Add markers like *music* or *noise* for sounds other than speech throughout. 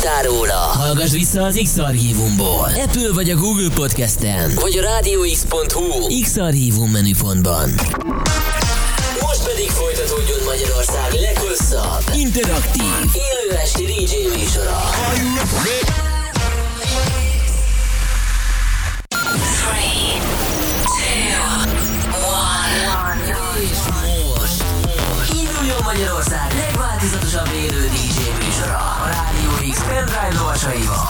hallottál róla, hallgass vissza az X-Archívumból. Apple vagy a Google Podcasten, vagy a rádióx.hu X-Archívum menüpontban. Most pedig folytatódjon Magyarország leghosszabb, interaktív, élő esti DJ műsora. Three, two, one. Most induljon Magyarország legváltozatosabb élő Műsora a Rádió X pendrive lovasaival.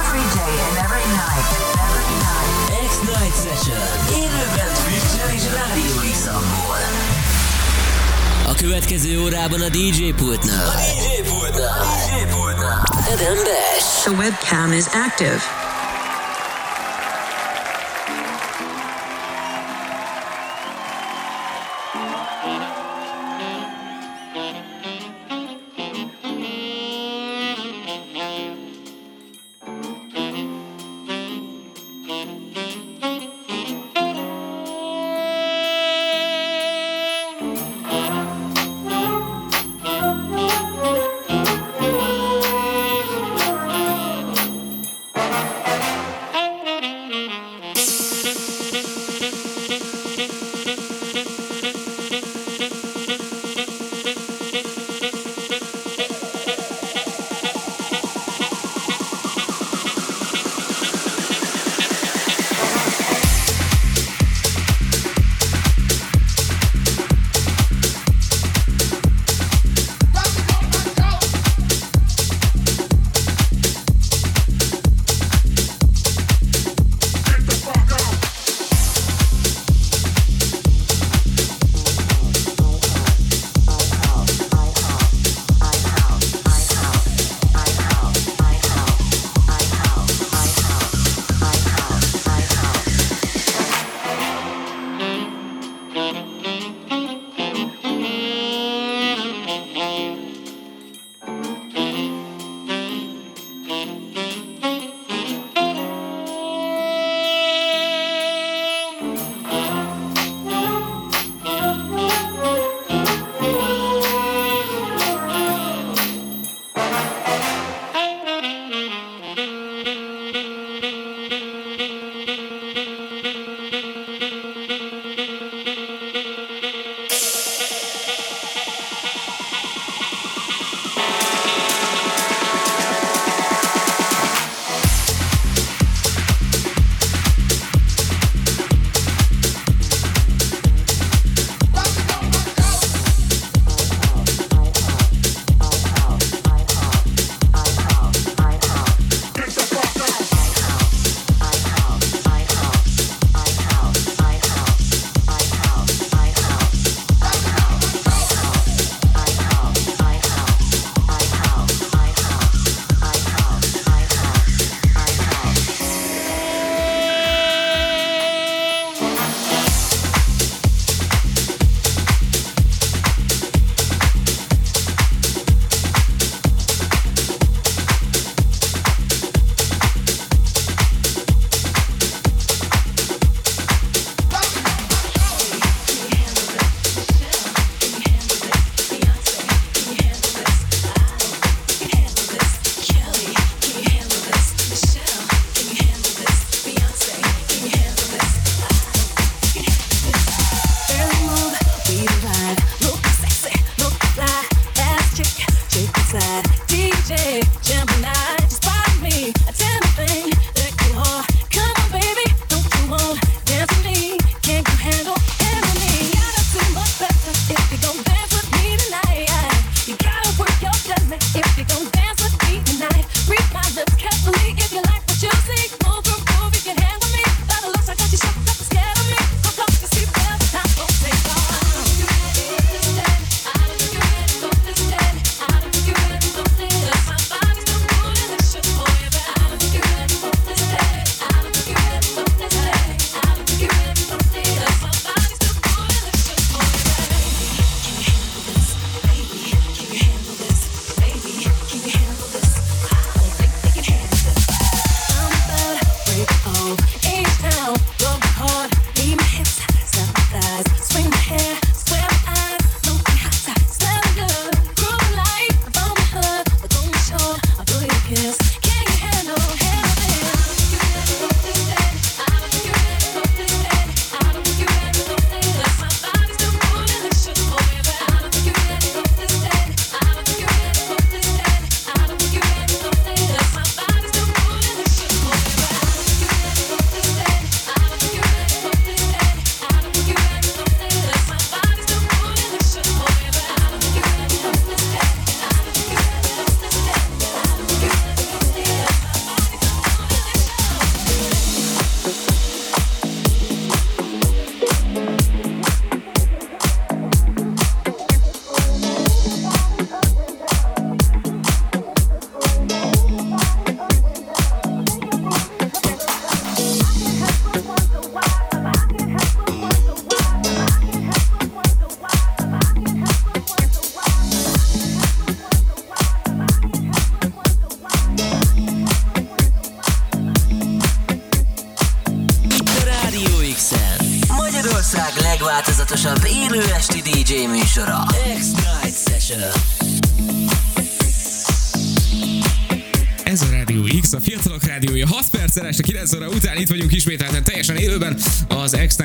Every day and every night. X-Night Session. Élőben Twitch-en és Rádió x A következő órában a DJ pultnál. A DJ pultnál. A DJ pultnál. Eden Bes. The webcam is active.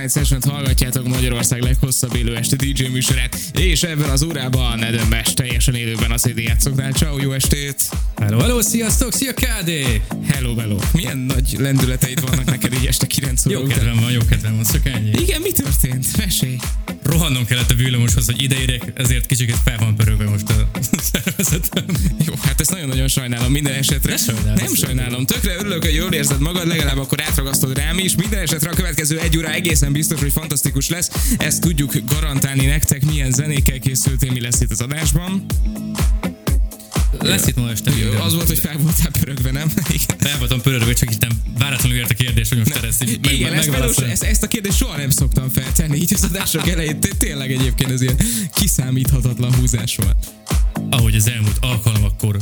Az X-Night Session-t hallgatjátok Magyarország leghosszabb élő esti DJ műsorát. És ebben az órában Best teljesen élőben a CD játszoknál. Ciao, jó estét! Hello, hello, sziasztok, szia KD! Hello, hello. Milyen nagy lendületeid vannak neked így este 9 óra Jó után? kedvem van, jó kedvem van, csak ennyi. Igen, mi történt? Mesélj! Rohannom kellett a villamoshoz, hogy ideérek, ezért kicsit fel van pörögve most a szervezetem. Jó, hát ezt nagyon-nagyon sajnálom minden esetre. Ne sajnáld, Nem sajnálom. Tökre örülök, hogy jól érzed magad, legalább akkor átragasztod rám is. Minden esetre a következő egy óra egészen biztos, hogy fantasztikus lesz. Ezt tudjuk garantálni nektek, milyen zenékkel készültél, mi lesz itt az adásban. Lesz itt ma este minden. Az volt, hogy fel voltál pörögve, nem? *laughs* Fel voltam pörögve, csak itt váratlanul ért a kérdés, hogy most te lesz. így meg- Igen, ezt, például, ezt, ezt, a kérdést soha nem szoktam feltenni, így az adások elején té- tényleg egyébként ez ilyen kiszámíthatatlan húzás volt. ahogy az elmúlt alkalmakkor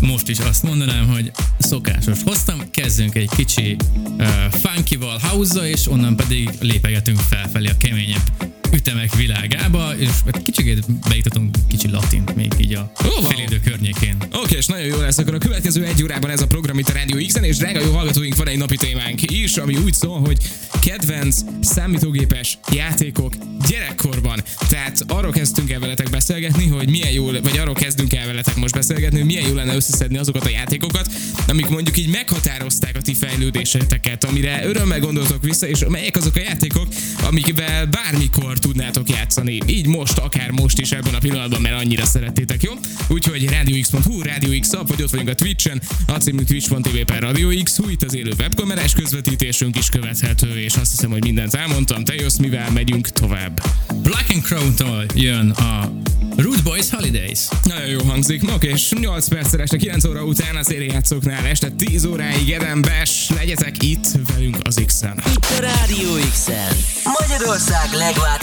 most is azt mondanám, hogy szokásos hoztam, kezdünk egy kicsi uh, funkival house és onnan pedig lépegetünk felfelé a keményebb ütemek világába, és egy kicsit beiktatunk kicsi latint még így a wow. félidő környékén. Oké, és nagyon jó lesz akkor a következő egy órában ez a program itt a Rádió x és drága jó hallgatóink, van egy napi témánk is, ami úgy szól, hogy kedvenc számítógépes játékok gyerekkorban. Tehát arról kezdtünk el veletek beszélgetni, hogy milyen jó, vagy arról kezdünk el veletek most beszélgetni, hogy milyen jó lenne összeszedni azokat a játékokat, amik mondjuk így meghatározták a ti fejlődéseteket, amire örömmel gondoltok vissza, és melyek azok a játékok, amikvel bármikor tudnátok játszani. Így most, akár most is ebben a pillanatban, mert annyira szerettétek, jó? Úgyhogy radiox.hu, Radio X app, vagy ott vagyunk a Twitch-en, a címünk twitch.tv per Radio X, hú, itt az élő webkamerás közvetítésünk is követhető, és azt hiszem, hogy mindent elmondtam. Te jössz, mivel megyünk tovább. Black and Crown-tól jön a Rude Boys Holidays. Nagyon jó hangzik. No, és 8 perccel este 9 óra után a szériátszóknál este 10 óráig Edembes. Legyetek itt velünk az X-en. Itt a Rádió X-en. Magyarország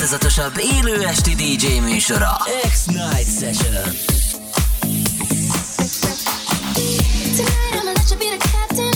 legváltozatosabb élő esti DJ műsora. X-Night Session. Tonight I'ma let you be the captain.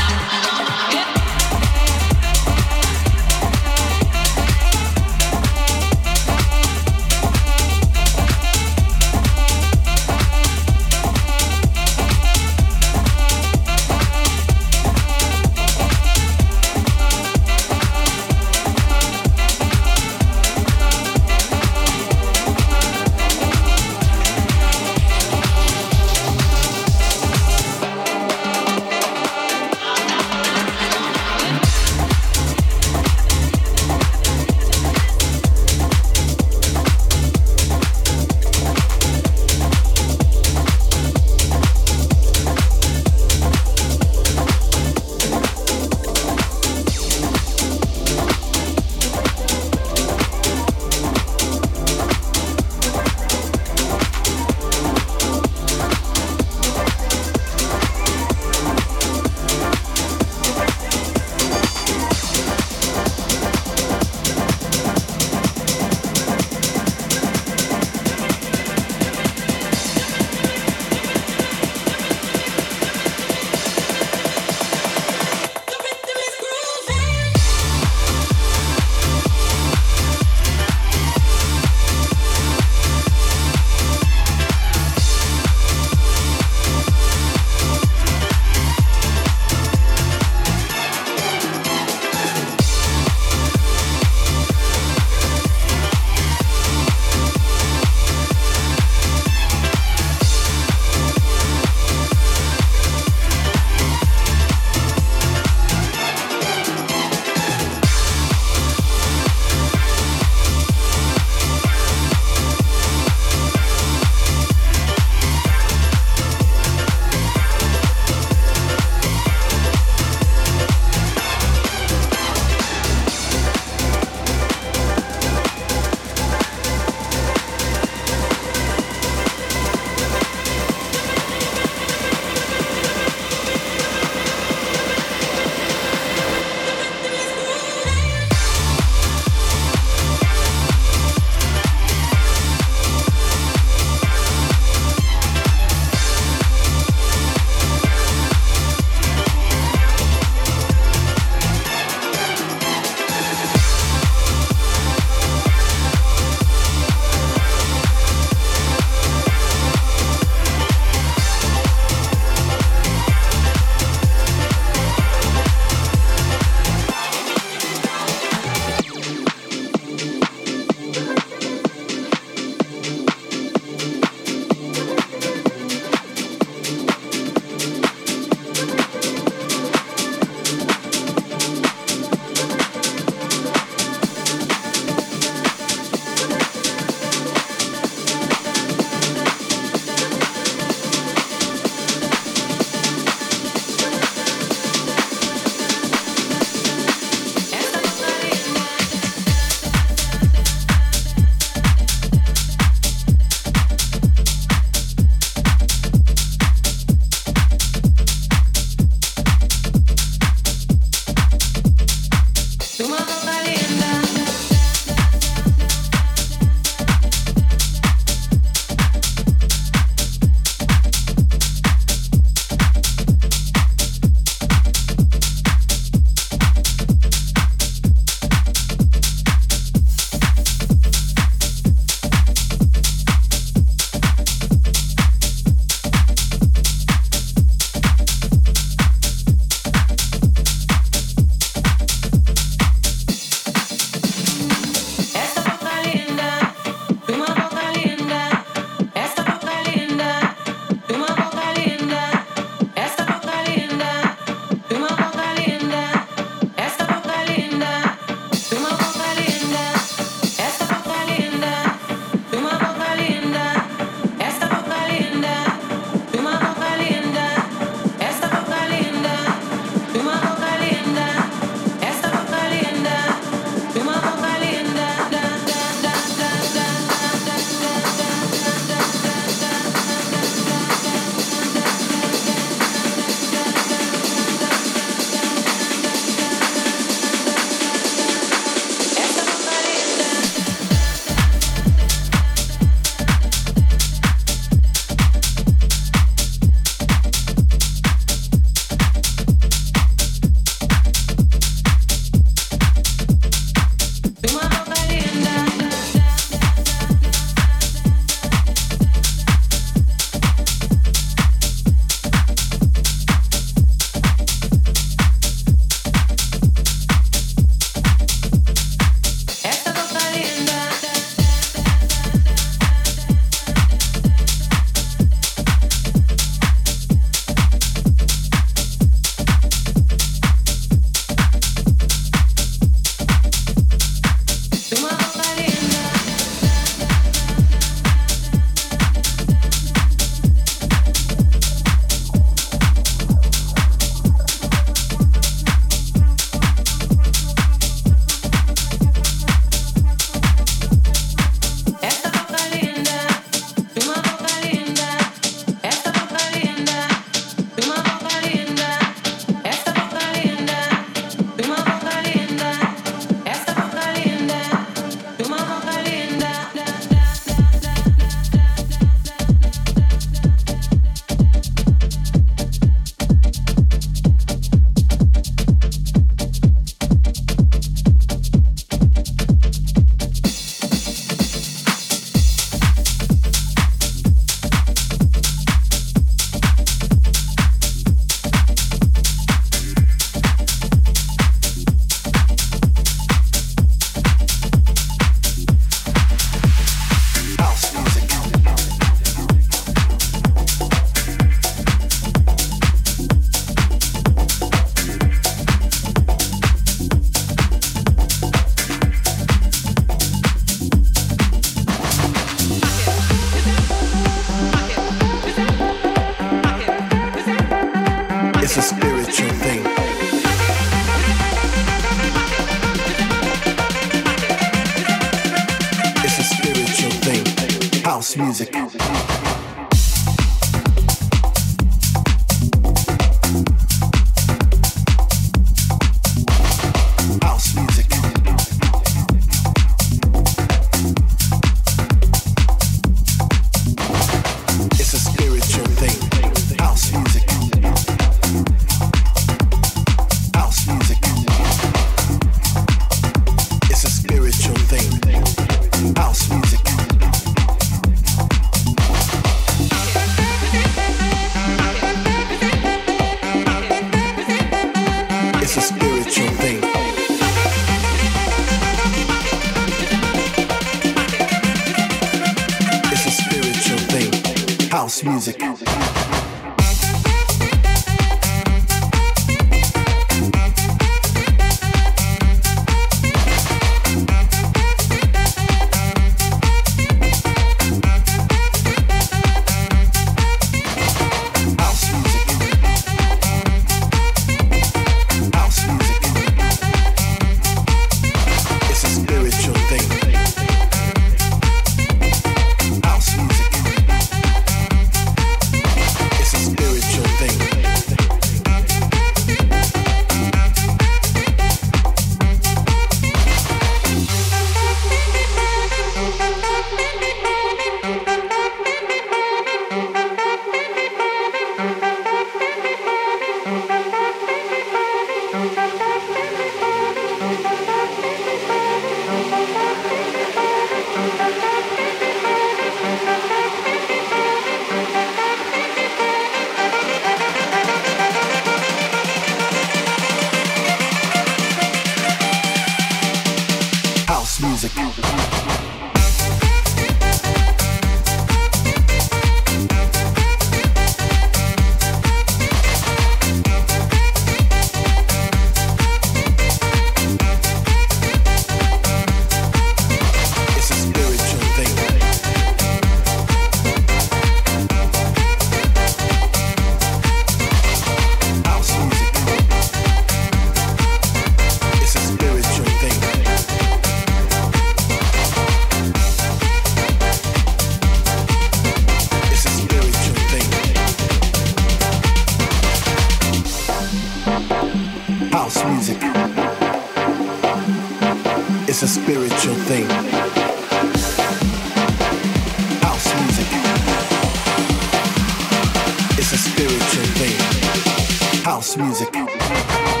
house music.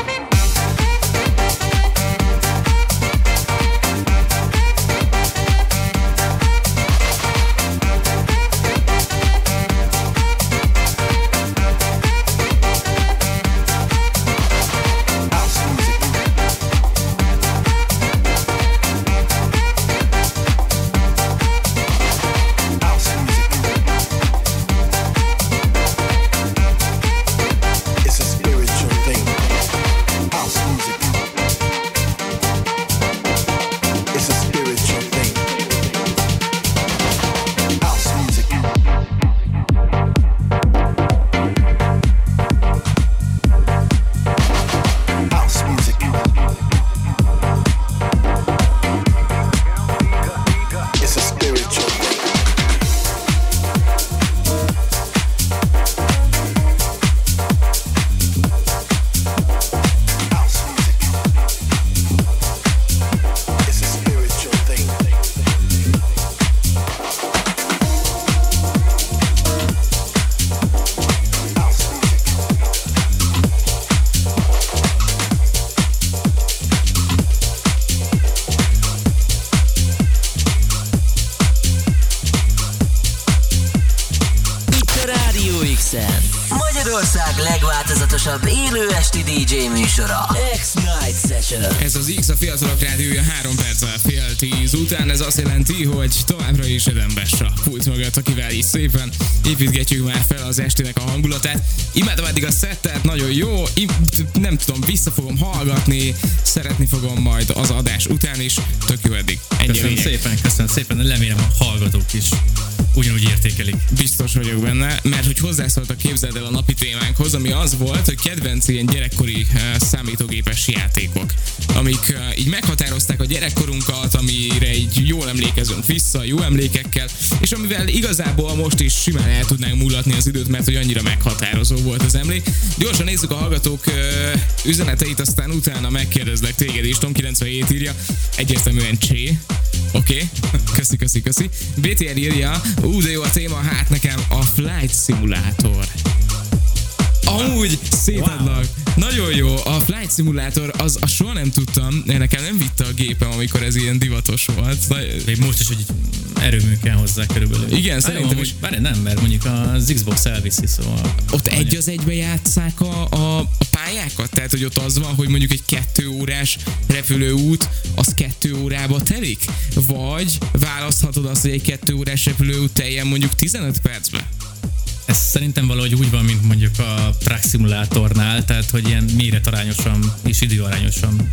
azt jelenti, hogy továbbra is rendes a pult mögött, akivel is szépen építgetjük már fel az estének a hangulatát. Imádom eddig a szettet, nagyon jó, nem tudom, vissza fogom hallgatni, szeretni fogom majd az adás után is, tök jó eddig. Ennyi köszönöm lényeg. szépen, köszönöm szépen, remélem a hallgatók is ugyanúgy értékelik. Biztos vagyok benne, mert hogy hozzászóltak képzeld el a napi témánkhoz, ami az volt, hogy kedvenc ilyen gyerekkori eh, számítógépes játékok, amik eh, így meghatározták a gyerekkorunkat, amire így jól emlékezünk vissza, jó emlékekkel, és amivel igazából most is simán el tudnánk mulatni az időt, mert hogy annyira meghatározó volt az emlék. Gyorsan nézzük a hallgatók eh, üzeneteit, aztán utána megkérdezlek téged is, Tom 97 írja, egyértelműen Csé, Oké, okay. *laughs* köszi, köszi, köszi. BTR írja, ú, de jó a téma, hát nekem a Flight Simulator. Amúgy szétadlak. Nagyon jó. A Flight Simulator, az, az soha nem tudtam, nekem nem vitte a gépem, amikor ez ilyen divatos volt. Még most is, hogy erőmű kell hozzá körülbelül. Igen, Hát szerintem jó, is. Várj, nem, mert mondjuk az Xbox elviszi, szóval... Ott egy az egybe játszák a, a, a pályákat? Tehát, hogy ott az van, hogy mondjuk egy kettő órás repülőút, az kettő órába telik? Vagy választhatod azt, hogy egy kettő órás repülőút teljen mondjuk 15 percbe? Ez szerintem valahogy úgy van, mint mondjuk a Truck Simulatornál, tehát hogy ilyen méretarányosan és időarányosan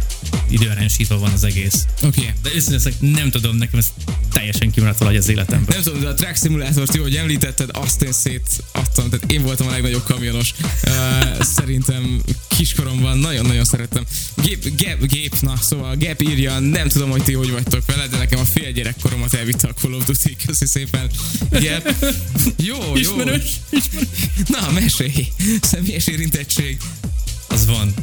időarányosítva van az egész. Oké. Okay. De őszintén nem tudom, nekem ez teljesen kimaradt valahogy az életemből. Nem tudom, de a Track Simulátort jó, hogy említetted, azt én szétadtam, tehát én voltam a legnagyobb kamionos. Uh, szerintem kiskoromban nagyon-nagyon szerettem. Gép, gép, gép, na, szóval Gép írja, nem tudom, hogy ti hogy vagytok vele, de nekem a fél gyerekkoromat elvitte a Call of Duty, köszi szépen. Gép. Jó, jó. Ismerős. *laughs* Na, mesélj. Személyes érintettség. Az van.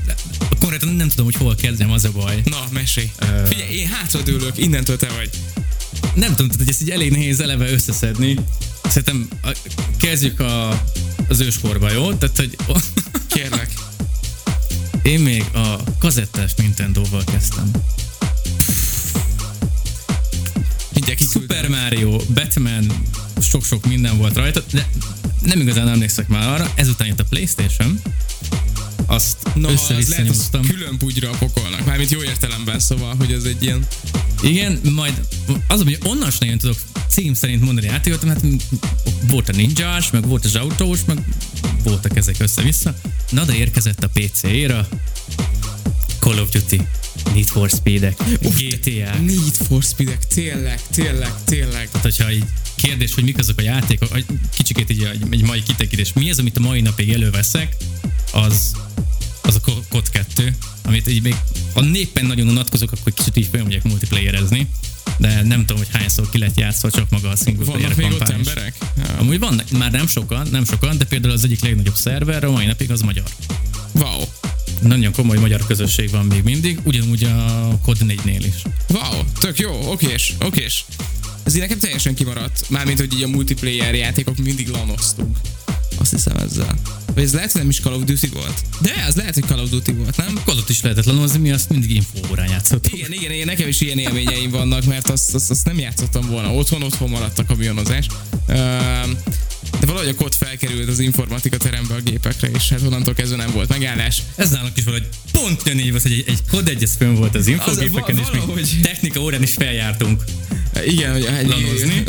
Konkrétan nem tudom, hogy hol kezdjem, az a baj. Na, mesélj. Ö. Figyelj, én hátradőlök, innentől te vagy. Nem tudom, tehát hogy ezt így elég nehéz eleve összeszedni. Szerintem a, kezdjük a, az őskorba, jó? Tehát, hogy *laughs* Kérlek. én még a kazettás Nintendo-val kezdtem. Mindjárt. Super Mario, Batman, sok-sok minden volt rajta, de nem igazán emlékszek már arra. Ezután jött a Playstation, azt No, össze-vissza lehet, az nyomtam. külön pugyra a pokolnak. Mármint jó értelemben, szóval, hogy ez egy ilyen... Igen, majd az, hogy onnan sem nagyon tudok cím szerint mondani játékot, hát volt a ninjás, meg volt az autós, meg voltak ezek össze-vissza. Na de érkezett a PC-ra, Call of Duty, Need for Speed-ek, GTA. Need for Speed-ek, tényleg, tényleg, tényleg. Tehát, hogyha így kérdés, hogy mik azok a játékok, egy kicsikét így egy, egy mai kitekítés, mi az, amit a mai napig előveszek, az, az a Co- COD 2, amit így még, ha néppen nagyon unatkozok, akkor kicsit így felmegyek multiplayerezni, de nem tudom, hogy hányszor ki lett játszva csak maga a single player Vannak még ott emberek? Ja. Amúgy van, már nem sokan, nem sokan, de például az egyik legnagyobb szerver a mai napig az magyar. Wow. Nagyon komoly magyar közösség van még mindig, ugyanúgy a COD 4-nél is. Wow, tök jó, okés, okés. Ez így nekem teljesen kimaradt. Mármint, hogy így a multiplayer játékok mindig lanoztunk. Azt hiszem ezzel. Vagy ez lehet, hogy nem is Call of Duty volt? De, az lehet, hogy Call of Duty volt, nem? Kodot is lehetett lanozni, mi azt mindig infóórán játszottuk. Igen, igen, igen, nekem is ilyen élményeim vannak, mert azt, azt, azt nem játszottam volna otthon, otthon maradt a kamionozás. De valahogy a kod felkerült az informatika terembe a gépekre, és hát onnantól kezdve nem volt megállás. Ez nálunk is valahogy pont ugyanígy volt, hogy egy, egy kod egyes fönn volt az infogépeken, Az és még technika órán is feljártunk. Igen, hogy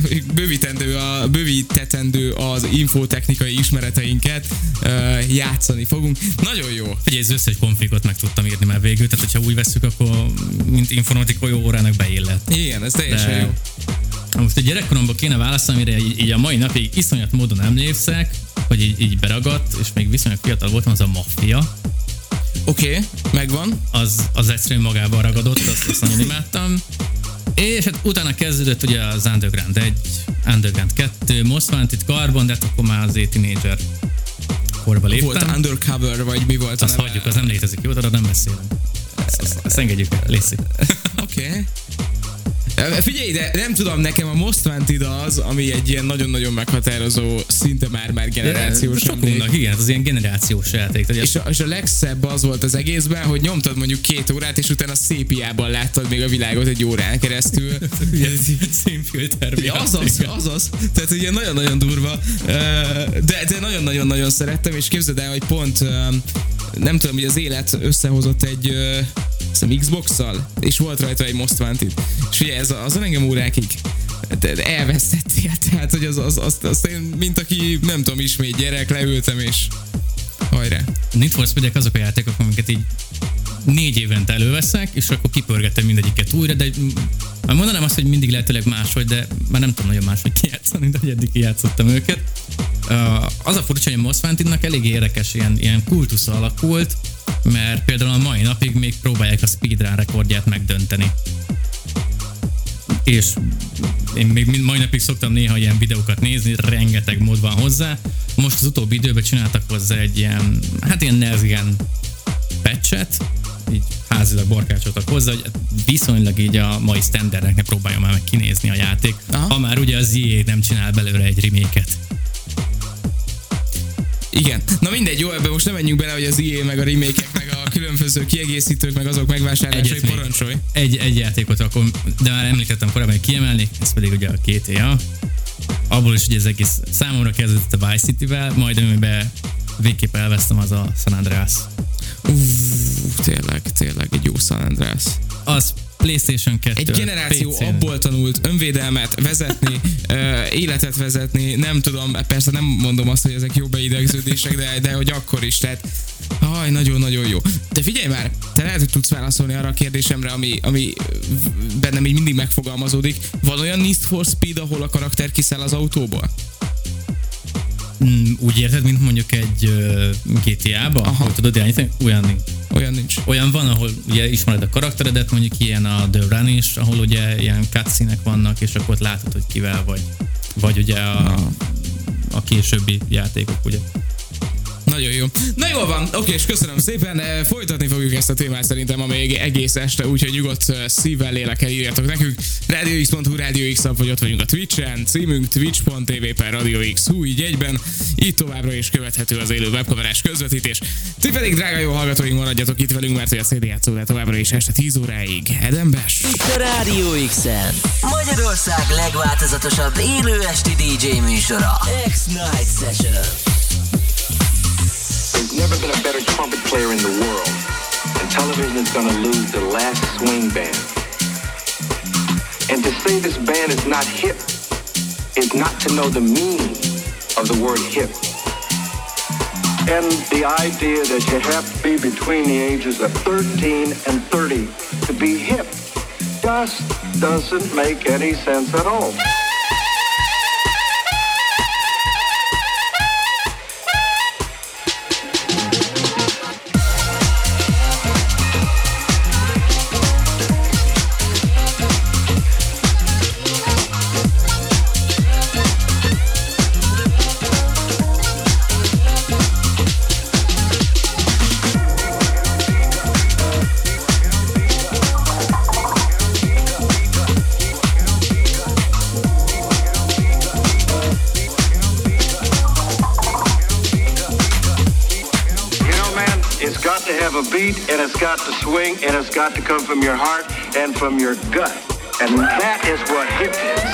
egy, bővítendő a, bővítetendő az infotechnikai ismereteinket, uh, játszani fogunk. Nagyon jó. Figyelj, az összes konfigot meg tudtam írni már végül, tehát hogyha úgy veszük, akkor mint informatikai órának beillett. Igen, ez teljesen De- jó. Most a gyerekkoromban kéne válaszolni, amire így, így a mai napig iszonyat módon emlékszek, hogy így, így beragadt, és még viszonylag fiatal voltam, az a maffia. Oké, okay, megvan. az, az egyszerűen magában ragadott, azt, azt nagyon imádtam. És hát utána kezdődött ugye az Underground 1, Underground 2, Most Wanted Carbon, de hát akkor már az teenager korba léptem. Volt undercover, vagy mi volt a azt hagyjuk, az nem létezik, jó? Arra nem beszélünk. Ezt, azt, azt engedjük el. Oké. Okay. Figyelj, de nem tudom, nekem a Most Wanted az, ami egy ilyen nagyon-nagyon meghatározó, szinte már-már generációs emlék. Sokunknak, igen, az ilyen generációs játék. És a, és a legszebb az volt az egészben, hogy nyomtad mondjuk két órát, és utána szépiában láttad még a világot egy órán keresztül. *laughs* színfilter Ja, azaz, azaz. Tehát ugye nagyon-nagyon durva. De, de nagyon-nagyon-nagyon szerettem, és képzeld el, hogy pont nem tudom, hogy az élet összehozott egy hiszem Xbox-szal, és volt rajta egy Most Wanted. És ugye ez azon engem órákig elvesztettél, tehát hogy az, az, az, az, én, mint aki, nem tudom, ismét gyerek, leültem, és hajrá. Need for speed azok a játékok, amiket így négy évente előveszek, és akkor kipörgetem mindegyiket újra, de mondanám azt, hogy mindig lehetőleg máshogy, de már nem tudom nagyon máshogy kijátszani, de hogy eddig kijátszottam őket. Az a furcsa, hogy a Moszfántinnak elég érdekes ilyen, ilyen kultusza alakult, mert például a mai napig még próbálják a speedrun rekordját megdönteni. És én még mind- mai napig szoktam néha ilyen videókat nézni, rengeteg mód van hozzá. Most az utóbbi időben csináltak hozzá egy ilyen, hát ilyen Nezgen patchet, így házilag borkácsoltak hozzá, hogy viszonylag így a mai standardeknek próbálja már meg kinézni a játék, Aha. Ha már ugye az EA nem csinál belőle egy reméket. Igen. Na mindegy, jó, ebbe most nem menjünk bele, hogy az EA, meg a remake meg a különböző kiegészítők, meg azok megvásárlásai parancsolj. Egy, egy játékot akkor, de már említettem korábban, hogy kiemelnék, ez pedig ugye a GTA. Abból is ugye az egész számomra kezdődött a Vice City-vel, majd amiben végképp elvesztem az a San Andreas. Uff, tényleg, tényleg egy jó San Andreas. Az PlayStation 2. Egy generáció PC-n. abból tanult önvédelmet vezetni, *laughs* életet vezetni, nem tudom, persze nem mondom azt, hogy ezek jó beidegződések, de, de hogy akkor is, tehát Haj, nagyon-nagyon jó. De figyelj már, te lehet, hogy tudsz válaszolni arra a kérdésemre, ami, ami bennem így mindig megfogalmazódik. Van olyan Need for Speed, ahol a karakter kiszáll az autóból? Mm, úgy érted, mint mondjuk egy uh, GTA-ba, ahol tudod irányítani? Olyan nincs. Olyan nincs. Olyan van, ahol ugye ismered a karakteredet, mondjuk ilyen a The Run is, ahol ugye ilyen cutscene vannak, és akkor ott látod, hogy kivel vagy. Vagy ugye a, a későbbi játékok, ugye. Nagyon jó. Na jól van, oké, és köszönöm szépen. Eh, Folytatni fogjuk ezt a témát szerintem a még egész este, úgyhogy nyugodt eh, szívvel, lélekkel írjatok nekünk. RadioX.hu, Radio X vagy ott vagyunk a Twitch-en, címünk twitch.tv per Radio X, hú, így egyben. Itt továbbra is követhető az élő webkamerás közvetítés. Ti pedig, drága jó hallgatóink, maradjatok itt velünk, mert hogy a CD játszó továbbra is este 10 óráig. Edembes. Itt a Rádió X-en. Magyarország legváltozatosabb élő esti DJ műsora. X-Night Session. Never been a better trumpet player in the world. And television is going to lose the last swing band. And to say this band is not hip is not to know the meaning of the word hip. And the idea that you have to be between the ages of 13 and 30 to be hip just doesn't make any sense at all. And it's got to come from your heart and from your gut. And that is what hip is. You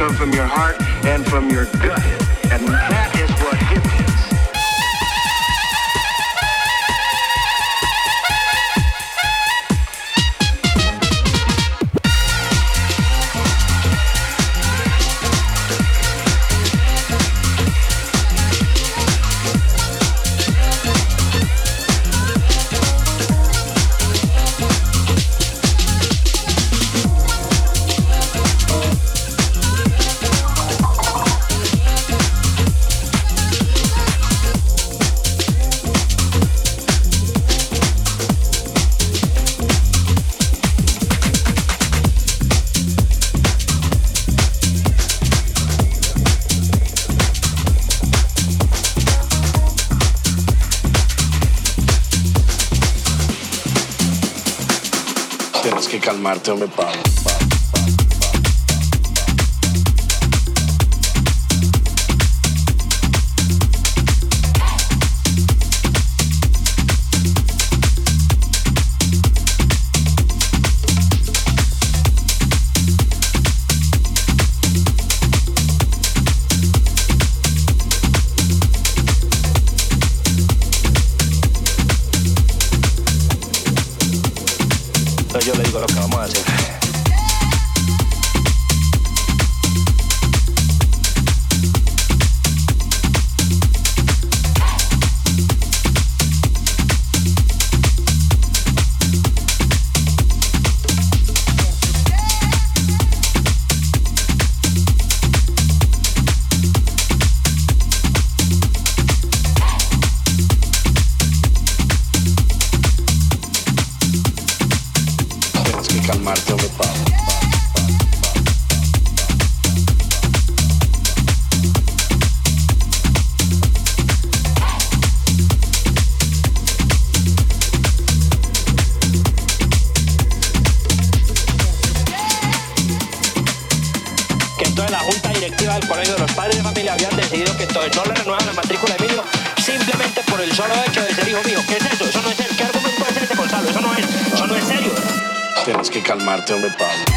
come from your Marte, hombre, Pablo. Tell o me pago.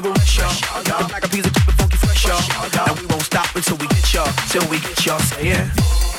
Never rush ya, yeah. Like a piece of chicken, funky fresh ya, yeah. And we won't stop until we get ya, till we get ya. Say yeah.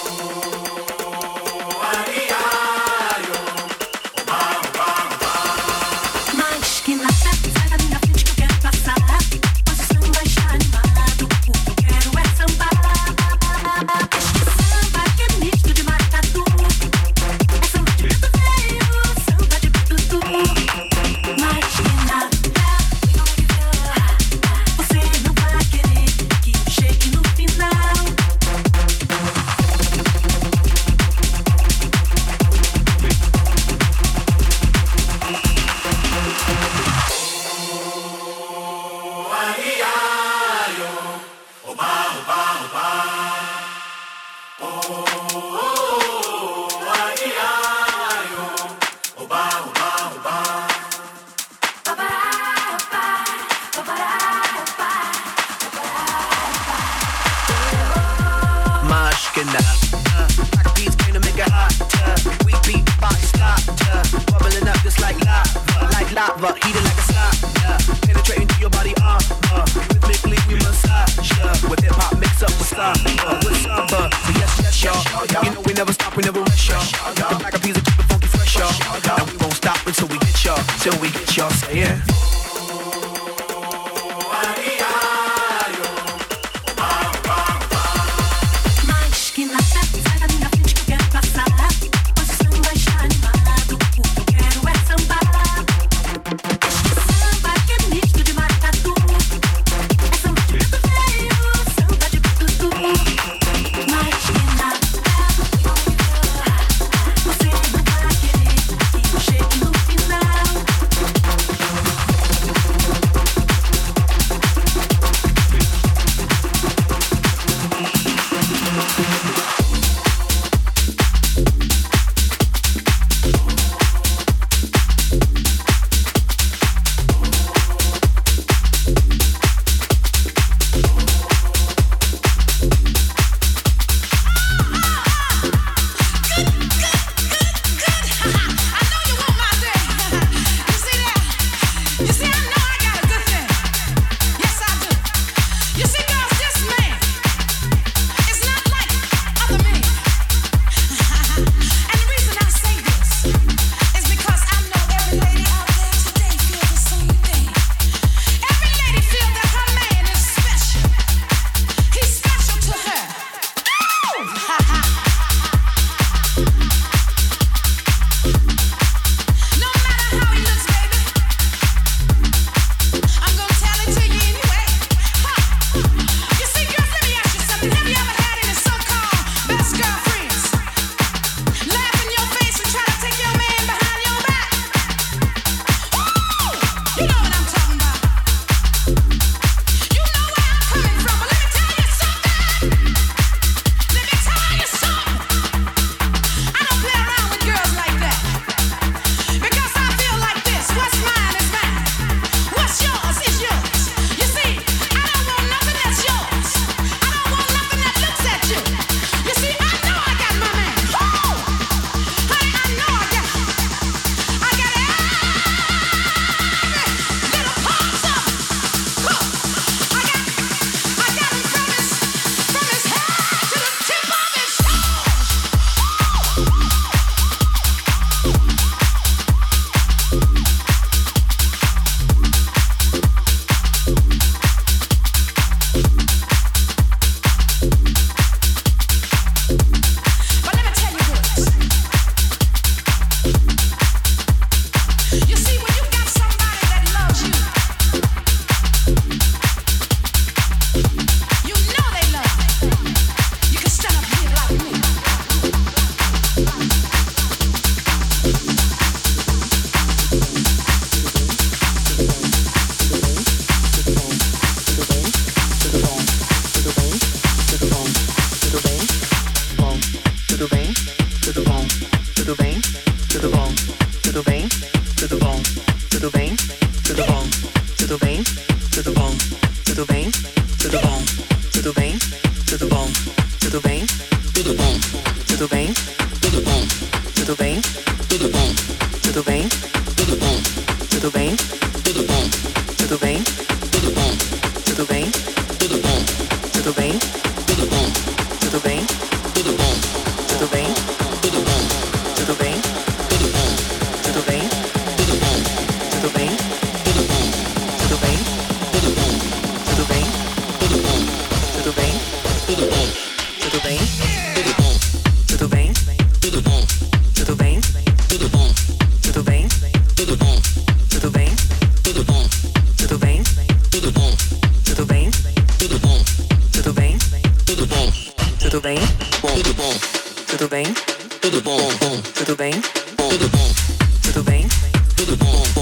Tudo bem? Tudo bom? Tudo bem? Tudo bom?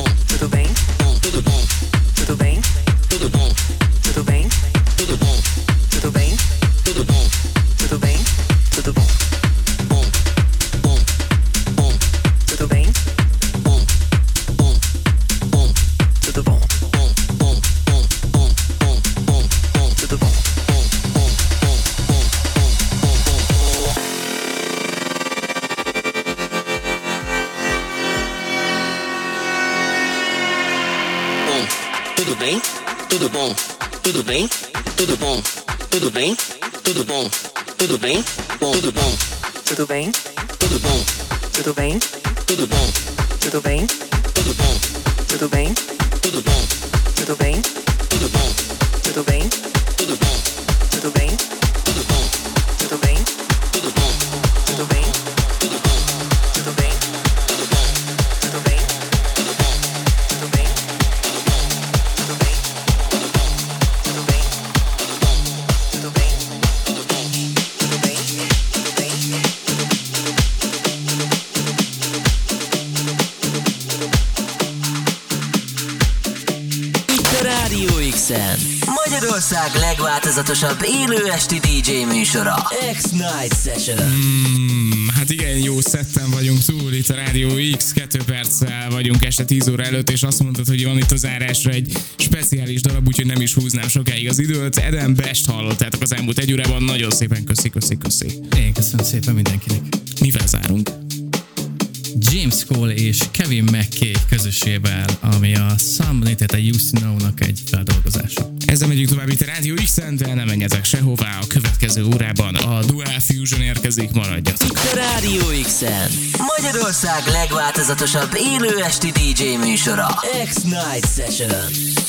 Sex Night Session. Mm, hát igen, jó szettem vagyunk túl, itt a Rádió X, 2 perccel vagyunk este 10 óra előtt, és azt mondtad, hogy van itt az árásra egy speciális darab, úgyhogy nem is húznám sokáig az időt. Eden Best hallottátok az elmúlt egy órában, nagyon szépen köszi, köszi, köszi. Én köszönöm szépen mindenkinek. Mivel zárunk? James Cole és Kevin McKay közössével, ami a Some Little You Know-nak egy feldolgozása. Ezzel megyünk tovább itt a Rádió x de nem menjetek sehová, a következő órában a Dual Fusion érkezik, maradjatok. Itt a Rádió x Magyarország legváltozatosabb élő esti DJ műsora, X-Night Session.